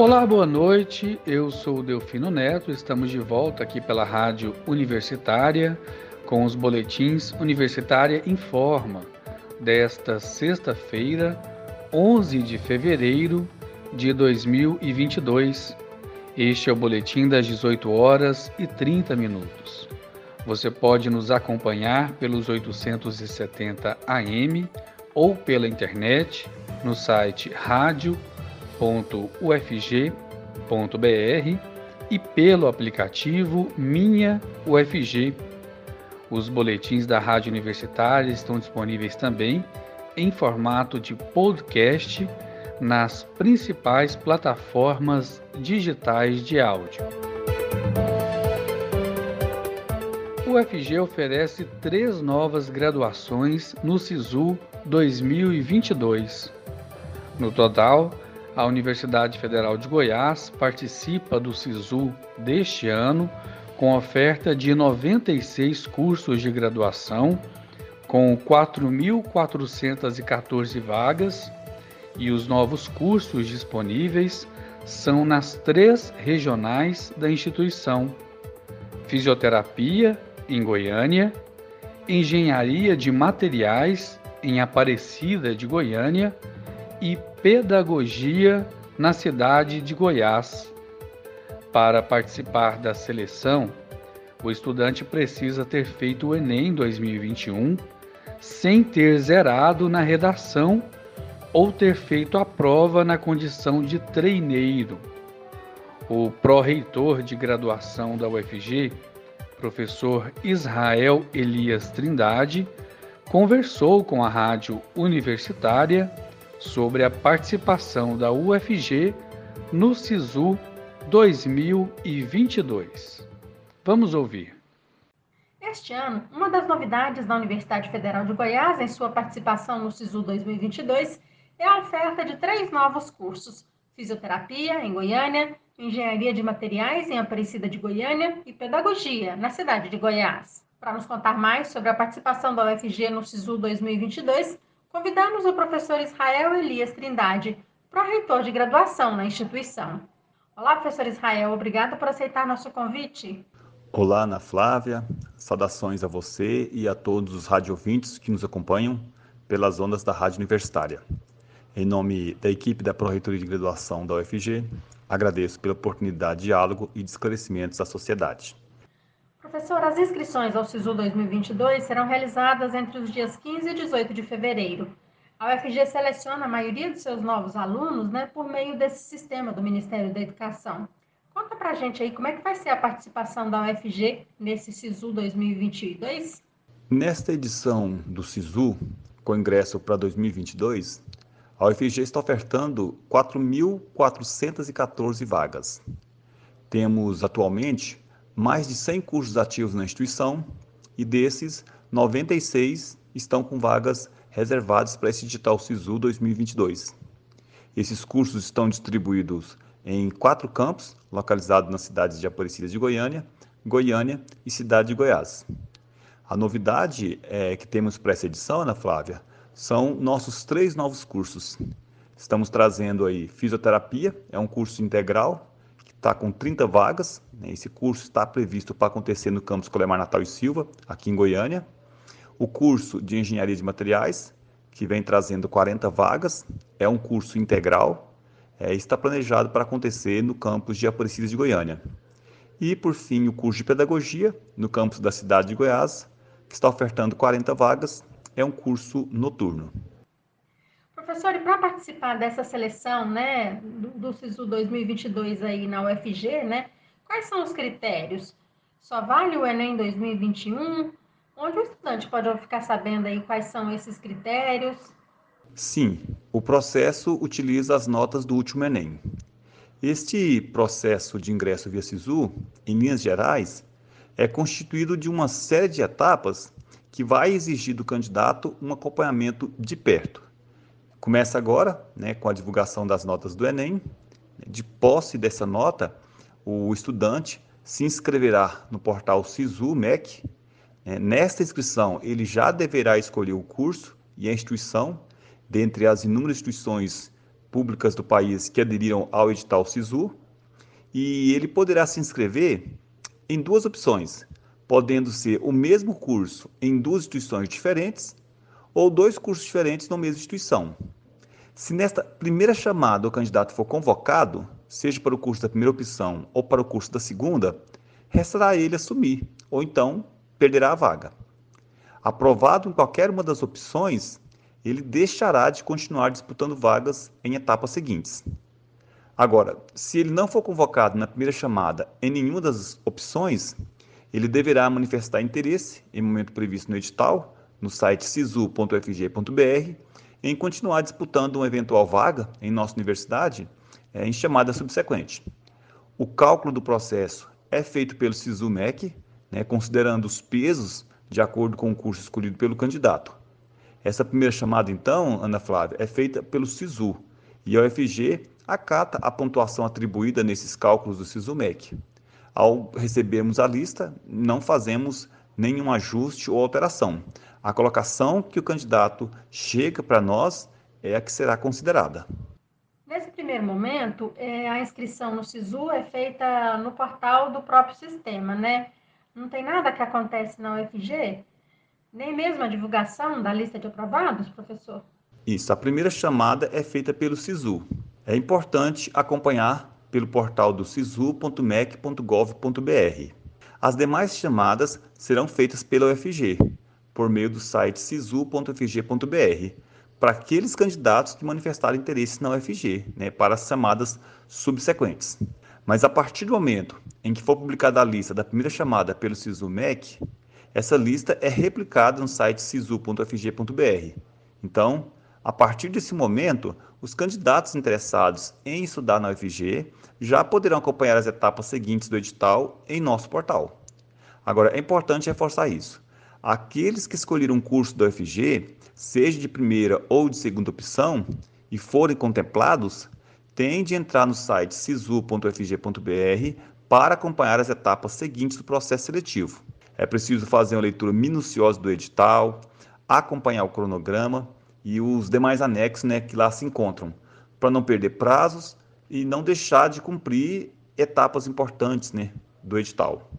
Olá, boa noite. Eu sou o Delfino Neto. Estamos de volta aqui pela Rádio Universitária com os boletins Universitária Informa desta sexta-feira, 11 de fevereiro de 2022. Este é o boletim das 18 horas e 30 minutos. Você pode nos acompanhar pelos 870 AM ou pela internet no site rádio.com www.ufg.br e pelo aplicativo Minha UFG. Os boletins da Rádio Universitária estão disponíveis também em formato de podcast nas principais plataformas digitais de áudio. O UFG oferece três novas graduações no SISU 2022. No total, a Universidade Federal de Goiás participa do SISU deste ano com oferta de 96 cursos de graduação, com 4.414 vagas, e os novos cursos disponíveis são nas três regionais da instituição: Fisioterapia, em Goiânia, Engenharia de Materiais, em Aparecida de Goiânia e Pedagogia na cidade de Goiás. Para participar da seleção, o estudante precisa ter feito o Enem 2021 sem ter zerado na redação ou ter feito a prova na condição de treineiro. O pró-reitor de graduação da UFG, professor Israel Elias Trindade, conversou com a rádio universitária sobre a participação da UFG no SISU 2022. Vamos ouvir. Este ano, uma das novidades da Universidade Federal de Goiás em sua participação no SISU 2022 é a oferta de três novos cursos: Fisioterapia, em Goiânia, Engenharia de Materiais, em Aparecida de Goiânia e Pedagogia, na cidade de Goiás. Para nos contar mais sobre a participação da UFG no SISU 2022, convidamos o professor Israel Elias Trindade, pró-reitor de graduação na instituição. Olá, professor Israel, obrigado por aceitar nosso convite. Olá, Ana Flávia, saudações a você e a todos os radiovintes que nos acompanham pelas ondas da Rádio Universitária. Em nome da equipe da Pró-Reitoria de Graduação da UFG, agradeço pela oportunidade de diálogo e de esclarecimentos à sociedade. Professor, as inscrições ao SISU 2022 serão realizadas entre os dias 15 e 18 de fevereiro. A UFG seleciona a maioria dos seus novos alunos né, por meio desse sistema do Ministério da Educação. Conta pra gente aí como é que vai ser a participação da UFG nesse SISU 2022? Nesta edição do SISU, com ingresso para 2022, a UFG está ofertando 4.414 vagas. Temos atualmente mais de 100 cursos ativos na instituição e desses, 96 estão com vagas reservadas para esse edital SISU 2022. Esses cursos estão distribuídos em quatro campos, localizados nas cidades de Aparecida de Goiânia, Goiânia e Cidade de Goiás. A novidade é que temos para essa edição, Ana Flávia, são nossos três novos cursos. Estamos trazendo aí fisioterapia, é um curso integral está com 30 vagas. Né? Esse curso está previsto para acontecer no campus Colemar Natal e Silva, aqui em Goiânia. O curso de Engenharia de Materiais, que vem trazendo 40 vagas, é um curso integral, é, está planejado para acontecer no campus de Aparecida de Goiânia. E, por fim, o curso de Pedagogia, no campus da cidade de Goiás, que está ofertando 40 vagas, é um curso noturno. Professor, e para participar dessa seleção, né, do, do SISU 2022 aí na UFG, né, quais são os critérios? Só vale o Enem 2021? Onde o estudante pode ficar sabendo aí quais são esses critérios? Sim, o processo utiliza as notas do último Enem. Este processo de ingresso via SISU, em linhas gerais, é constituído de uma série de etapas que vai exigir do candidato um acompanhamento de perto. Começa agora né, com a divulgação das notas do Enem. De posse dessa nota, o estudante se inscreverá no portal SISU MEC. Né. Nesta inscrição, ele já deverá escolher o curso e a instituição, dentre as inúmeras instituições públicas do país que aderiram ao edital SISU, e ele poderá se inscrever em duas opções, podendo ser o mesmo curso em duas instituições diferentes ou dois cursos diferentes na mesma instituição. Se nesta primeira chamada o candidato for convocado, seja para o curso da primeira opção ou para o curso da segunda, restará ele assumir, ou então perderá a vaga. Aprovado em qualquer uma das opções, ele deixará de continuar disputando vagas em etapas seguintes. Agora, se ele não for convocado na primeira chamada em nenhuma das opções, ele deverá manifestar interesse, em momento previsto no edital, no site sisu.fg.br, em continuar disputando uma eventual vaga em nossa universidade é, em chamada subsequente. O cálculo do processo é feito pelo SISU-MEC, né, considerando os pesos de acordo com o curso escolhido pelo candidato. Essa primeira chamada, então, Ana Flávia, é feita pelo SISU e a UFG acata a pontuação atribuída nesses cálculos do SISU-MEC. Ao recebermos a lista, não fazemos nenhum ajuste ou alteração. A colocação que o candidato chega para nós é a que será considerada. Nesse primeiro momento, é, a inscrição no SISU é feita no portal do próprio sistema, né? Não tem nada que acontece na UFG? Nem mesmo a divulgação da lista de aprovados, professor? Isso, a primeira chamada é feita pelo SISU. É importante acompanhar pelo portal do sisu.mec.gov.br. As demais chamadas serão feitas pela UFG, por meio do site sisu.ufg.br, para aqueles candidatos que manifestarem interesse na UFG, né, para as chamadas subsequentes. Mas a partir do momento em que for publicada a lista da primeira chamada pelo SISU-MEC, essa lista é replicada no site sisu.ufg.br. Então, a partir desse momento, os candidatos interessados em estudar na UFG já poderão acompanhar as etapas seguintes do edital em nosso portal. Agora, é importante reforçar isso. Aqueles que escolheram um curso da UFG, seja de primeira ou de segunda opção, e forem contemplados, têm de entrar no site sisu.ufg.br para acompanhar as etapas seguintes do processo seletivo. É preciso fazer uma leitura minuciosa do edital, acompanhar o cronograma e os demais anexos né, que lá se encontram, para não perder prazos e não deixar de cumprir etapas importantes né, do edital.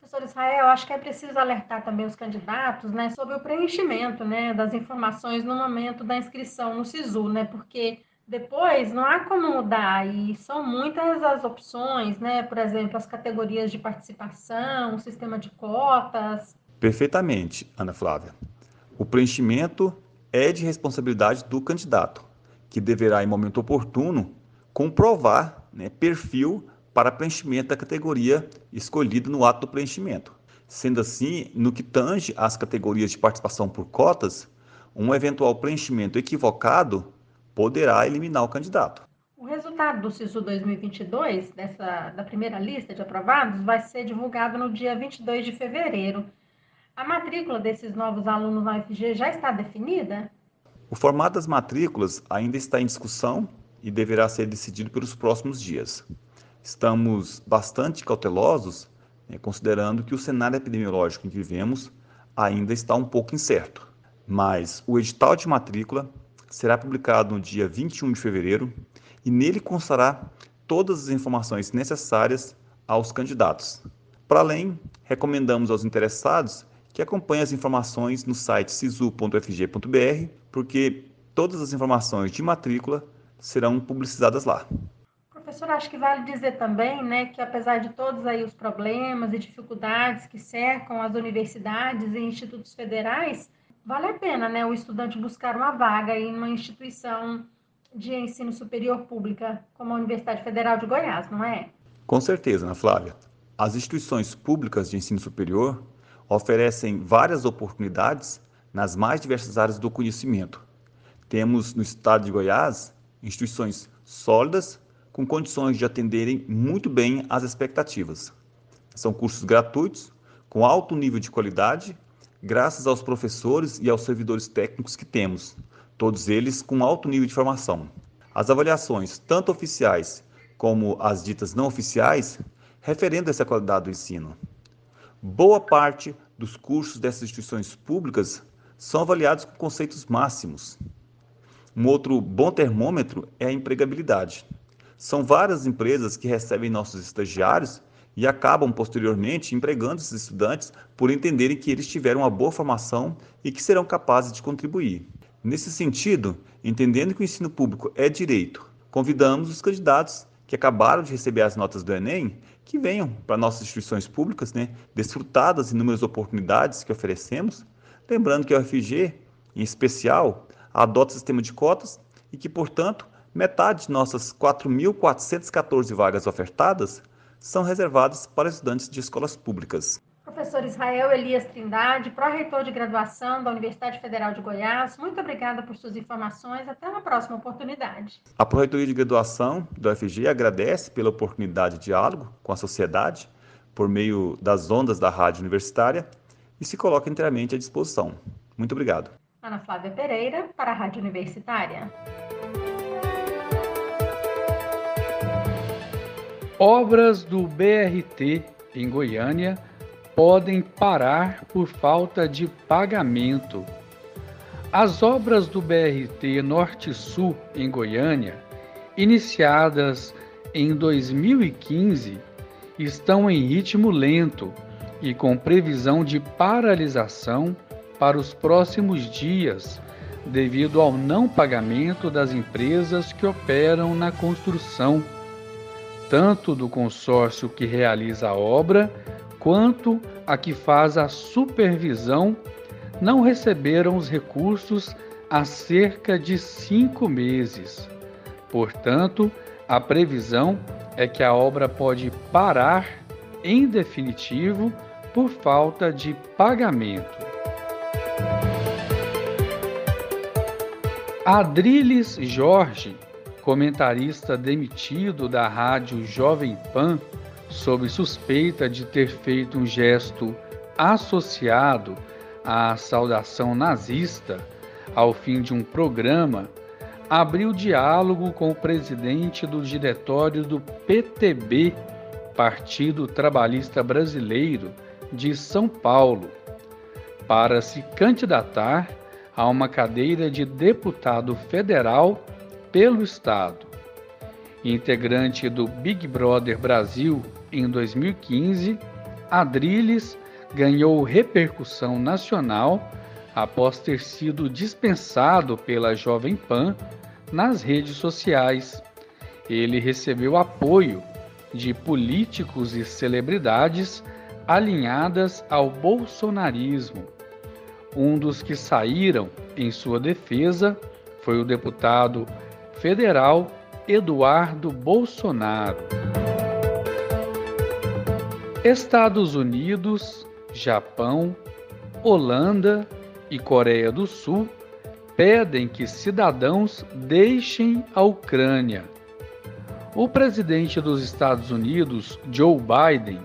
Professor Israel, acho que é preciso alertar também os candidatos né, sobre o preenchimento né, das informações no momento da inscrição no SISU, né, porque depois não há como mudar e são muitas as opções, né, por exemplo, as categorias de participação, o sistema de cotas. Perfeitamente, Ana Flávia. O preenchimento é de responsabilidade do candidato, que deverá, em momento oportuno, comprovar né, perfil para preenchimento da categoria escolhida no ato do preenchimento. Sendo assim, no que tange às categorias de participação por cotas, um eventual preenchimento equivocado poderá eliminar o candidato. O resultado do SISU 2022, dessa, da primeira lista de aprovados, vai ser divulgado no dia 22 de fevereiro. A matrícula desses novos alunos na UFG já está definida? O formato das matrículas ainda está em discussão e deverá ser decidido pelos próximos dias. Estamos bastante cautelosos, né, considerando que o cenário epidemiológico em que vivemos ainda está um pouco incerto. Mas o edital de matrícula será publicado no dia 21 de fevereiro e nele constará todas as informações necessárias aos candidatos. Para além, recomendamos aos interessados que acompanhe as informações no site sisu.fg.br, porque todas as informações de matrícula serão publicizadas lá. Professor, acho que vale dizer também, né, que apesar de todos aí os problemas e dificuldades que cercam as universidades e institutos federais, vale a pena, né, o estudante buscar uma vaga em uma instituição de ensino superior pública, como a Universidade Federal de Goiás, não é? Com certeza, Ana Flávia. As instituições públicas de ensino superior oferecem várias oportunidades nas mais diversas áreas do conhecimento. Temos no estado de Goiás instituições sólidas com condições de atenderem muito bem às expectativas. São cursos gratuitos, com alto nível de qualidade, graças aos professores e aos servidores técnicos que temos, todos eles com alto nível de formação. As avaliações, tanto oficiais como as ditas não oficiais, referendam essa qualidade do ensino. Boa parte dos cursos dessas instituições públicas são avaliados com conceitos máximos. Um outro bom termômetro é a empregabilidade. São várias empresas que recebem nossos estagiários e acabam posteriormente empregando esses estudantes por entenderem que eles tiveram uma boa formação e que serão capazes de contribuir. Nesse sentido, entendendo que o ensino público é direito, convidamos os candidatos que acabaram de receber as notas do Enem que venham para nossas instituições públicas, né, desfrutar das inúmeras oportunidades que oferecemos. Lembrando que a UFG, em especial, adota o sistema de cotas e que, portanto, metade de nossas 4.414 vagas ofertadas são reservadas para estudantes de escolas públicas. Professor Israel Elias Trindade, pró-reitor de graduação da Universidade Federal de Goiás, muito obrigada por suas informações. Até uma próxima oportunidade. A pró-reitoria de graduação do UFG agradece pela oportunidade de diálogo com a sociedade por meio das ondas da rádio universitária e se coloca inteiramente à disposição. Muito obrigado. Ana Flávia Pereira, para a Rádio Universitária. Obras do BRT em Goiânia podem parar por falta de pagamento. As obras do BRT Norte-Sul em Goiânia, iniciadas em 2015, estão em ritmo lento e com previsão de paralisação para os próximos dias, devido ao não pagamento das empresas que operam na construção tanto do consórcio que realiza a obra quanto a que faz a supervisão, não receberam os recursos há cerca de cinco meses. Portanto, a previsão é que a obra pode parar em definitivo por falta de pagamento. Adriles Jorge comentarista demitido da rádio Jovem Pan sob suspeita de ter feito um gesto associado à saudação nazista ao fim de um programa, abriu diálogo com o presidente do diretório do PTB, Partido Trabalhista Brasileiro, de São Paulo, para se candidatar a uma cadeira de deputado federal pelo Estado. Integrante do Big Brother Brasil em 2015, Adriles ganhou repercussão nacional após ter sido dispensado pela Jovem Pan nas redes sociais. Ele recebeu apoio de políticos e celebridades alinhadas ao bolsonarismo. Um dos que saíram em sua defesa foi o deputado federal Eduardo Bolsonaro. Estados Unidos, Japão, Holanda e Coreia do Sul pedem que cidadãos deixem a Ucrânia. O presidente dos Estados Unidos, Joe Biden,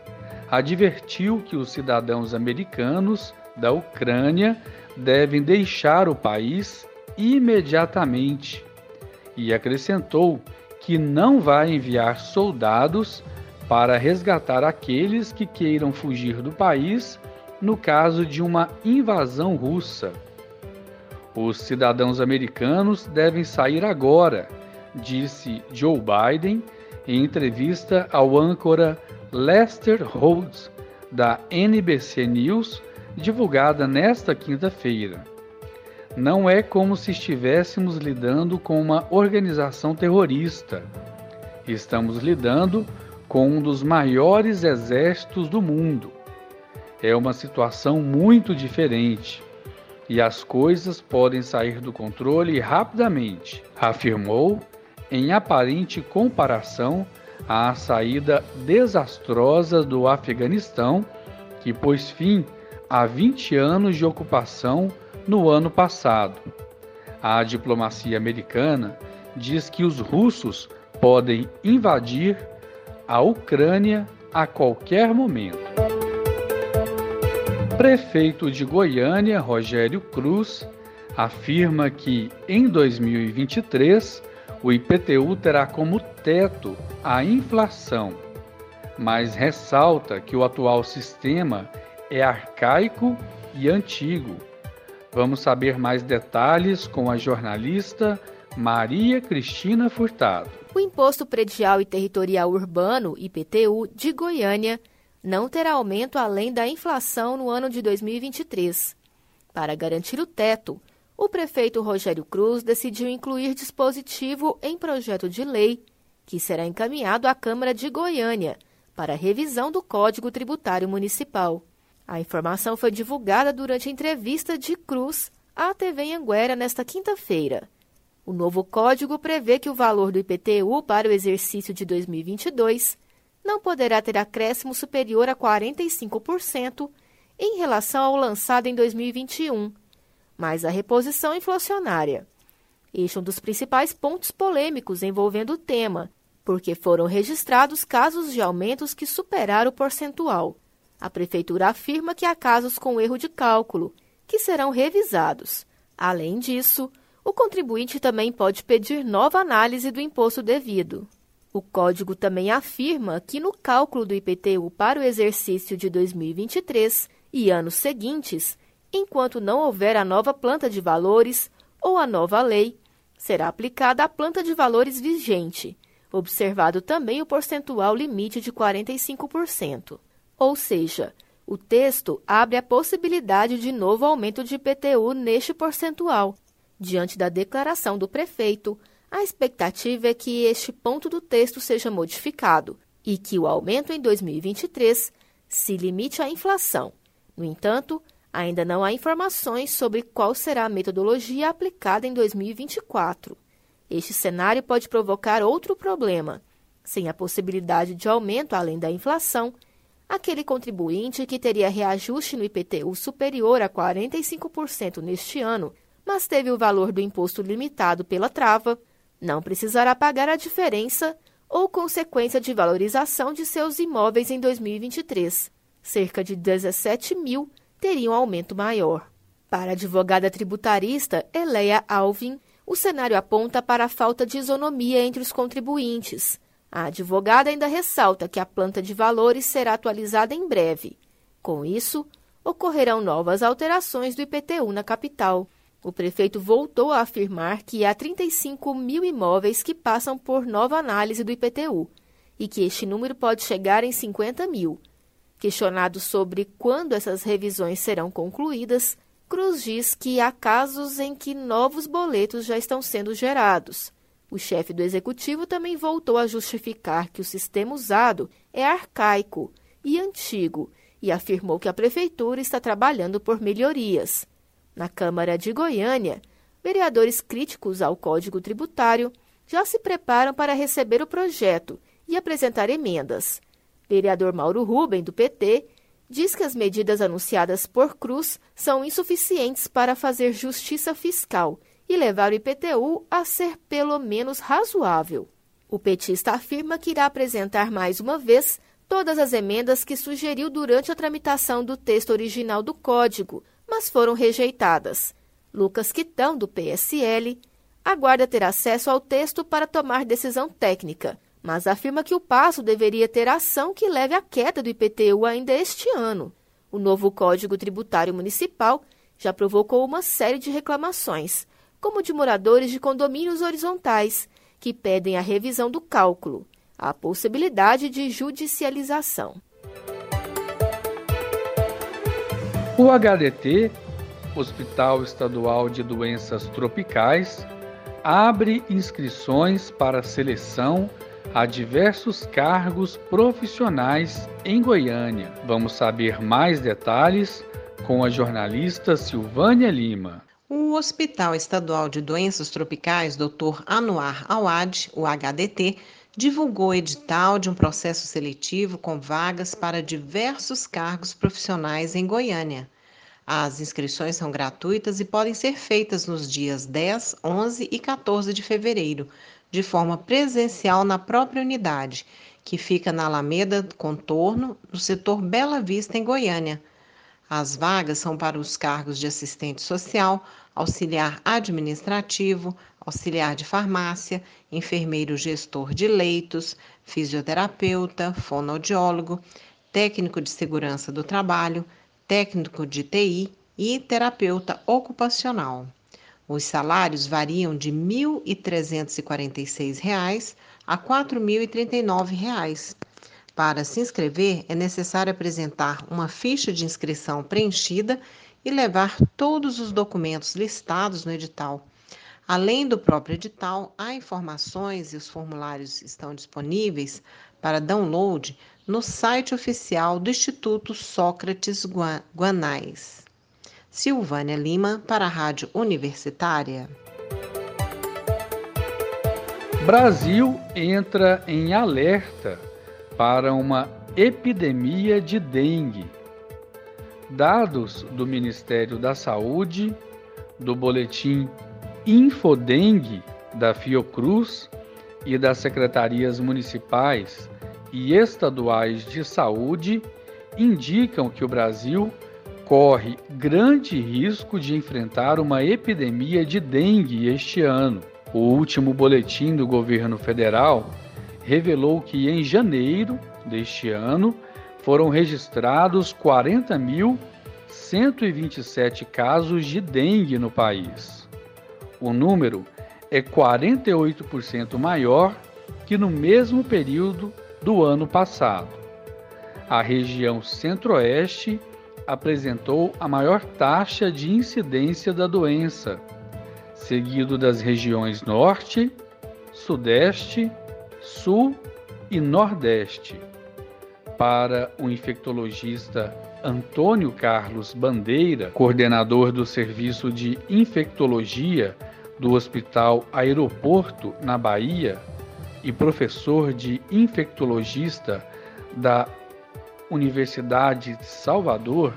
advertiu que os cidadãos americanos da Ucrânia devem deixar o país imediatamente e acrescentou que não vai enviar soldados para resgatar aqueles que queiram fugir do país no caso de uma invasão russa. Os cidadãos americanos devem sair agora, disse Joe Biden em entrevista ao âncora Lester Rhodes, da NBC News, divulgada nesta quinta-feira. Não é como se estivéssemos lidando com uma organização terrorista. Estamos lidando com um dos maiores exércitos do mundo. É uma situação muito diferente e as coisas podem sair do controle rapidamente, afirmou em aparente comparação à saída desastrosa do Afeganistão, que pôs fim a 20 anos de ocupação no ano passado. A diplomacia americana diz que os russos podem invadir a Ucrânia a qualquer momento. Prefeito de Goiânia, Rogério Cruz, afirma que em 2023 o IPTU terá como teto a inflação, mas ressalta que o atual sistema é arcaico e antigo Vamos saber mais detalhes com a jornalista Maria Cristina Furtado. O Imposto Predial e Territorial Urbano, IPTU, de Goiânia não terá aumento além da inflação no ano de 2023. Para garantir o teto, o prefeito Rogério Cruz decidiu incluir dispositivo em projeto de lei que será encaminhado à Câmara de Goiânia para revisão do Código Tributário Municipal. A informação foi divulgada durante a entrevista de Cruz à TV Anguera nesta quinta-feira. O novo código prevê que o valor do IPTU para o exercício de 2022 não poderá ter acréscimo superior a 45% em relação ao lançado em 2021, mais a reposição inflacionária. Este é um dos principais pontos polêmicos envolvendo o tema, porque foram registrados casos de aumentos que superaram o percentual. A Prefeitura afirma que há casos com erro de cálculo, que serão revisados. Além disso, o contribuinte também pode pedir nova análise do imposto devido. O código também afirma que no cálculo do IPTU para o exercício de 2023 e anos seguintes, enquanto não houver a nova planta de valores ou a nova lei, será aplicada a planta de valores vigente, observado também o percentual limite de 45%. Ou seja, o texto abre a possibilidade de novo aumento de IPTU neste percentual. Diante da declaração do prefeito, a expectativa é que este ponto do texto seja modificado e que o aumento em 2023 se limite à inflação. No entanto, ainda não há informações sobre qual será a metodologia aplicada em 2024. Este cenário pode provocar outro problema. Sem a possibilidade de aumento além da inflação, aquele contribuinte que teria reajuste no IPTU superior a 45% neste ano, mas teve o valor do imposto limitado pela trava, não precisará pagar a diferença ou consequência de valorização de seus imóveis em 2023. Cerca de 17 mil teriam aumento maior. Para a advogada tributarista Eleia Alvin, o cenário aponta para a falta de isonomia entre os contribuintes. A advogada ainda ressalta que a planta de valores será atualizada em breve. Com isso, ocorrerão novas alterações do IPTU na capital. O prefeito voltou a afirmar que há 35 mil imóveis que passam por nova análise do IPTU e que este número pode chegar em 50 mil. Questionado sobre quando essas revisões serão concluídas, Cruz diz que há casos em que novos boletos já estão sendo gerados. O chefe do executivo também voltou a justificar que o sistema usado é arcaico e antigo e afirmou que a prefeitura está trabalhando por melhorias. Na Câmara de Goiânia, vereadores críticos ao Código Tributário já se preparam para receber o projeto e apresentar emendas. Vereador Mauro Ruben, do PT, diz que as medidas anunciadas por Cruz são insuficientes para fazer justiça fiscal e levar o IPTU a ser pelo menos razoável. O petista afirma que irá apresentar mais uma vez todas as emendas que sugeriu durante a tramitação do texto original do Código, mas foram rejeitadas. Lucas Quitão, do PSL, aguarda ter acesso ao texto para tomar decisão técnica, mas afirma que o passo deveria ter ação que leve à queda do IPTU ainda este ano. O novo Código Tributário Municipal já provocou uma série de reclamações, como de moradores de condomínios horizontais, que pedem a revisão do cálculo, a possibilidade de judicialização. O HDT, Hospital Estadual de Doenças Tropicais, abre inscrições para seleção a diversos cargos profissionais em Goiânia. Vamos saber mais detalhes com a jornalista Silvânia Lima. O Hospital Estadual de Doenças Tropicais, Dr. Anuar Awad, o HDT, divulgou edital de um processo seletivo com vagas para diversos cargos profissionais em Goiânia. As inscrições são gratuitas e podem ser feitas nos dias 10, 11 e 14 de fevereiro, de forma presencial na própria unidade, que fica na Alameda Contorno, no setor Bela Vista, em Goiânia. As vagas são para os cargos de assistente social, auxiliar administrativo, auxiliar de farmácia, enfermeiro gestor de leitos, fisioterapeuta, fonoaudiólogo, técnico de segurança do trabalho, técnico de TI e terapeuta ocupacional. Os salários variam de R$ 1.346 a R$ 4.039. Para se inscrever, é necessário apresentar uma ficha de inscrição preenchida e levar todos os documentos listados no edital. Além do próprio edital, há informações e os formulários estão disponíveis para download no site oficial do Instituto Sócrates Guanais. Silvânia Lima, para a Rádio Universitária. Brasil entra em alerta para uma epidemia de dengue. Dados do Ministério da Saúde, do boletim Infodengue da Fiocruz e das secretarias municipais e estaduais de saúde indicam que o Brasil corre grande risco de enfrentar uma epidemia de dengue este ano. O último boletim do governo federal revelou que em janeiro deste ano foram registrados 40.127 casos de dengue no país. O número é 48% maior que no mesmo período do ano passado. A região Centro-Oeste apresentou a maior taxa de incidência da doença, seguido das regiões Norte, Sudeste, Sul e Nordeste. Para o infectologista Antônio Carlos Bandeira, coordenador do Serviço de Infectologia do Hospital Aeroporto, na Bahia, e professor de infectologista da Universidade de Salvador,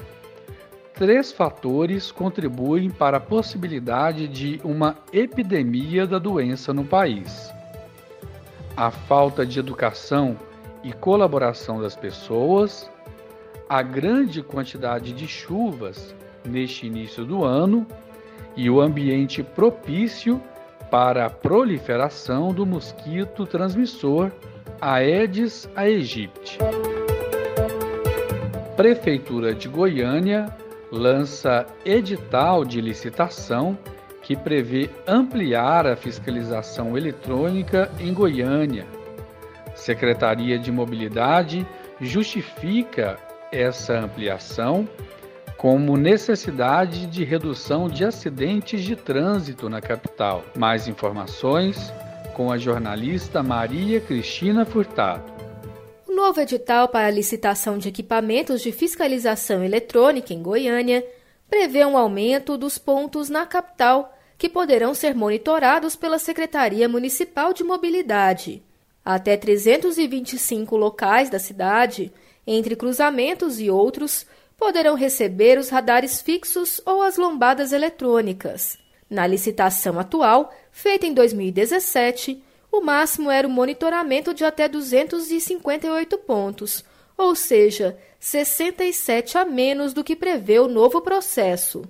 três fatores contribuem para a possibilidade de uma epidemia da doença no país: a falta de educação e colaboração das pessoas, a grande quantidade de chuvas neste início do ano e o ambiente propício para a proliferação do mosquito transmissor Aedes aegypti. Prefeitura de Goiânia lança edital de licitação que prevê ampliar a fiscalização eletrônica em Goiânia. Secretaria de Mobilidade justifica essa ampliação como necessidade de redução de acidentes de trânsito na capital. Mais informações com a jornalista Maria Cristina Furtado. O novo edital para a licitação de equipamentos de fiscalização eletrônica em Goiânia prevê um aumento dos pontos na capital que poderão ser monitorados pela Secretaria Municipal de Mobilidade. Até 325 locais da cidade, entre cruzamentos e outros, poderão receber os radares fixos ou as lombadas eletrônicas. Na licitação atual, feita em 2017, o máximo era o monitoramento de até 258 pontos, ou seja, 67 a menos do que prevê o novo processo.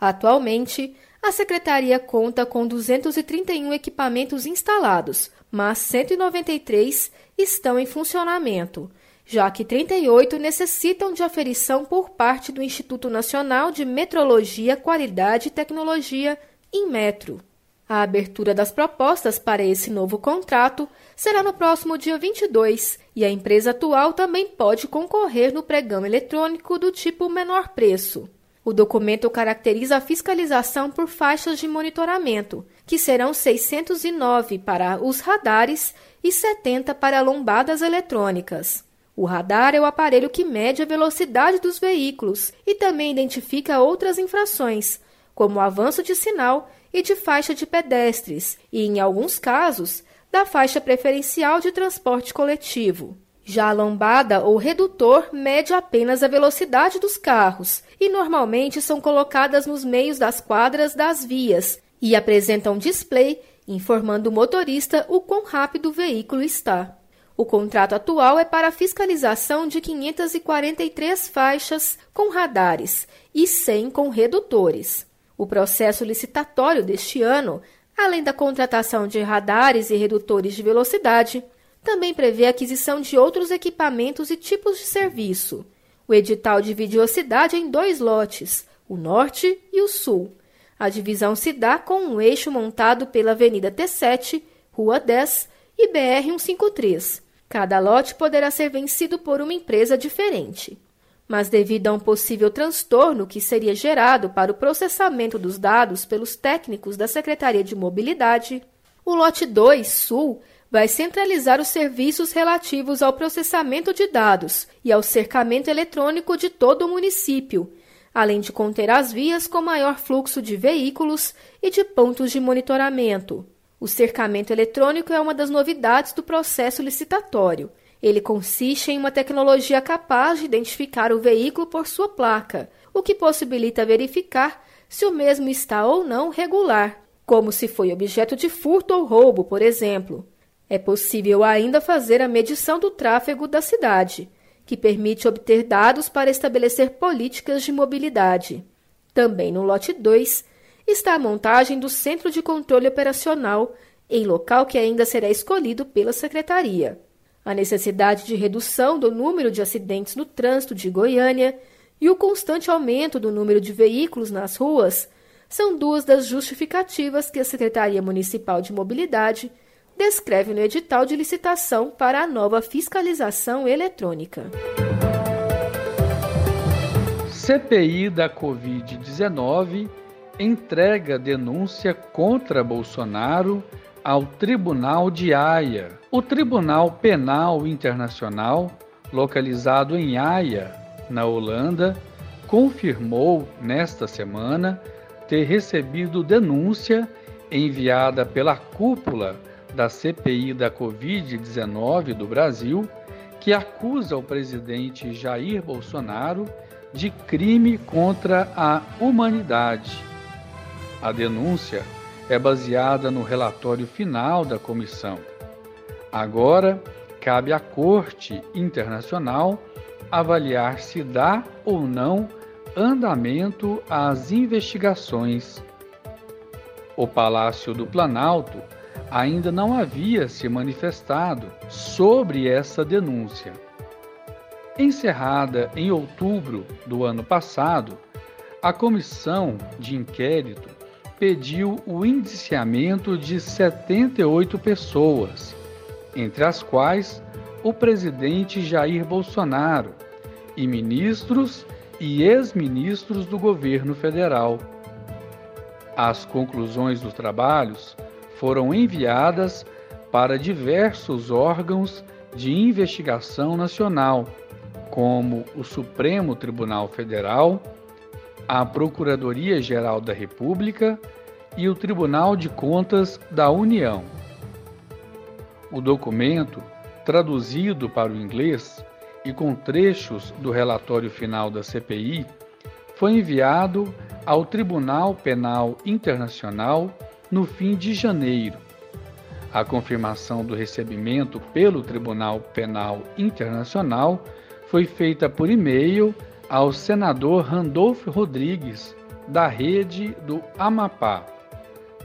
Atualmente, a secretaria conta com 231 equipamentos instalados, mas 193 estão em funcionamento, já que 38 necessitam de aferição por parte do Instituto Nacional de Metrologia, Qualidade e Tecnologia, Inmetro. A abertura das propostas para esse novo contrato será no próximo dia 22 e a empresa atual também pode concorrer no pregão eletrônico do tipo menor preço. O documento caracteriza a fiscalização por faixas de monitoramento, que serão 609 para os radares e 70 para lombadas eletrônicas. O radar é o aparelho que mede a velocidade dos veículos e também identifica outras infrações, como avanço de sinal e de faixa de pedestres, e, em alguns casos, da faixa preferencial de transporte coletivo. Já a lombada ou redutor mede apenas a velocidade dos carros e normalmente são colocadas nos meios das quadras das vias e apresentam display informando o motorista o quão rápido o veículo está. O contrato atual é para fiscalização de 543 faixas com radares e 100 com redutores. O processo licitatório deste ano, além da contratação de radares e redutores de velocidade, também prevê a aquisição de outros equipamentos e tipos de serviço. O edital divide a cidade em dois lotes, o norte e o sul. A divisão se dá com um eixo montado pela Avenida T7, Rua 10 e BR-153. Cada lote poderá ser vencido por uma empresa diferente. Mas, devido a um possível transtorno que seria gerado para o processamento dos dados pelos técnicos da Secretaria de Mobilidade, o lote 2 Sul vai centralizar os serviços relativos ao processamento de dados e ao cercamento eletrônico de todo o município, além de conter as vias com maior fluxo de veículos e de pontos de monitoramento. O cercamento eletrônico é uma das novidades do processo licitatório. Ele consiste em uma tecnologia capaz de identificar o veículo por sua placa, o que possibilita verificar se o mesmo está ou não regular, como se foi objeto de furto ou roubo, por exemplo. É possível ainda fazer a medição do tráfego da cidade, que permite obter dados para estabelecer políticas de mobilidade. Também no lote 2, está a montagem do Centro de Controle Operacional, em local que ainda será escolhido pela Secretaria. A necessidade de redução do número de acidentes no trânsito de Goiânia e o constante aumento do número de veículos nas ruas são duas das justificativas que a Secretaria Municipal de Mobilidade descreve no edital de licitação para a nova fiscalização eletrônica. CPI da Covid-19 entrega denúncia contra Bolsonaro ao Tribunal de Haia. O Tribunal Penal Internacional, localizado em Haia, na Holanda, confirmou nesta semana ter recebido denúncia enviada pela cúpula da CPI da Covid-19 do Brasil, que acusa o presidente Jair Bolsonaro de crime contra a humanidade a denúncia é baseada no relatório final da comissão. Agora, cabe à Corte Internacional avaliar se dá ou não andamento às investigações. O Palácio do Planalto ainda não havia se manifestado sobre essa denúncia. Encerrada em outubro do ano passado, a comissão de inquérito pediu o indiciamento de 78 pessoas, entre as quais o presidente Jair Bolsonaro e ministros e ex-ministros do governo federal. As conclusões dos trabalhos foram enviadas para diversos órgãos de investigação nacional, como o Supremo Tribunal Federal, a Procuradoria-Geral da República e o Tribunal de Contas da União. O documento, traduzido para o inglês e com trechos do relatório final da CPI, foi enviado ao Tribunal Penal Internacional no fim de janeiro. A confirmação do recebimento pelo Tribunal Penal Internacional foi feita por e-mail ao senador Randolph Rodrigues, da rede do Amapá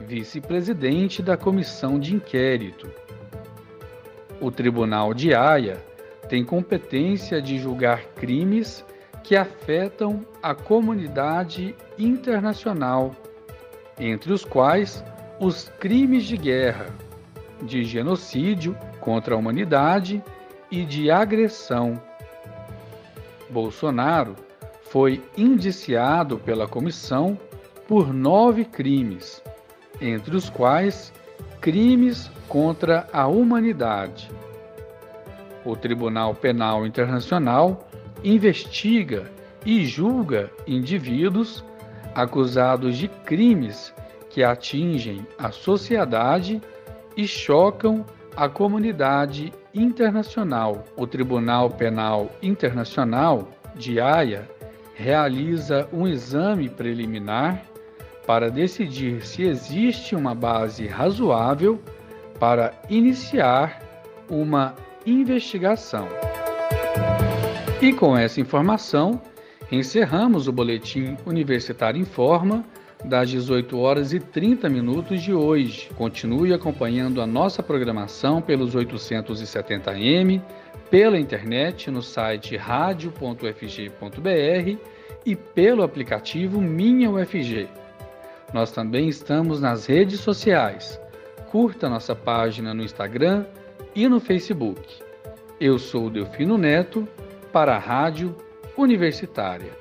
vice-presidente da comissão de inquérito. O Tribunal de Haia tem competência de julgar crimes que afetam a comunidade internacional, entre os quais os crimes de guerra, de genocídio contra a humanidade e de agressão. Bolsonaro foi indiciado pela comissão por nove crimes, entre os quais crimes contra a humanidade. O Tribunal Penal Internacional investiga e julga indivíduos acusados de crimes que atingem a sociedade e chocam a comunidade internacional. O Tribunal Penal Internacional de Haia realiza um exame preliminar para decidir se existe uma base razoável para iniciar uma investigação. E com essa informação, encerramos o boletim Universitário Informa das 18 horas e 30 minutos de hoje. Continue acompanhando a nossa programação pelos 870m, pela internet no site radio.ufg.br e pelo aplicativo Minha UFG. Nós também estamos nas redes sociais. Curta nossa página no Instagram e no Facebook. Eu sou Delfino Neto para a Rádio Universitária.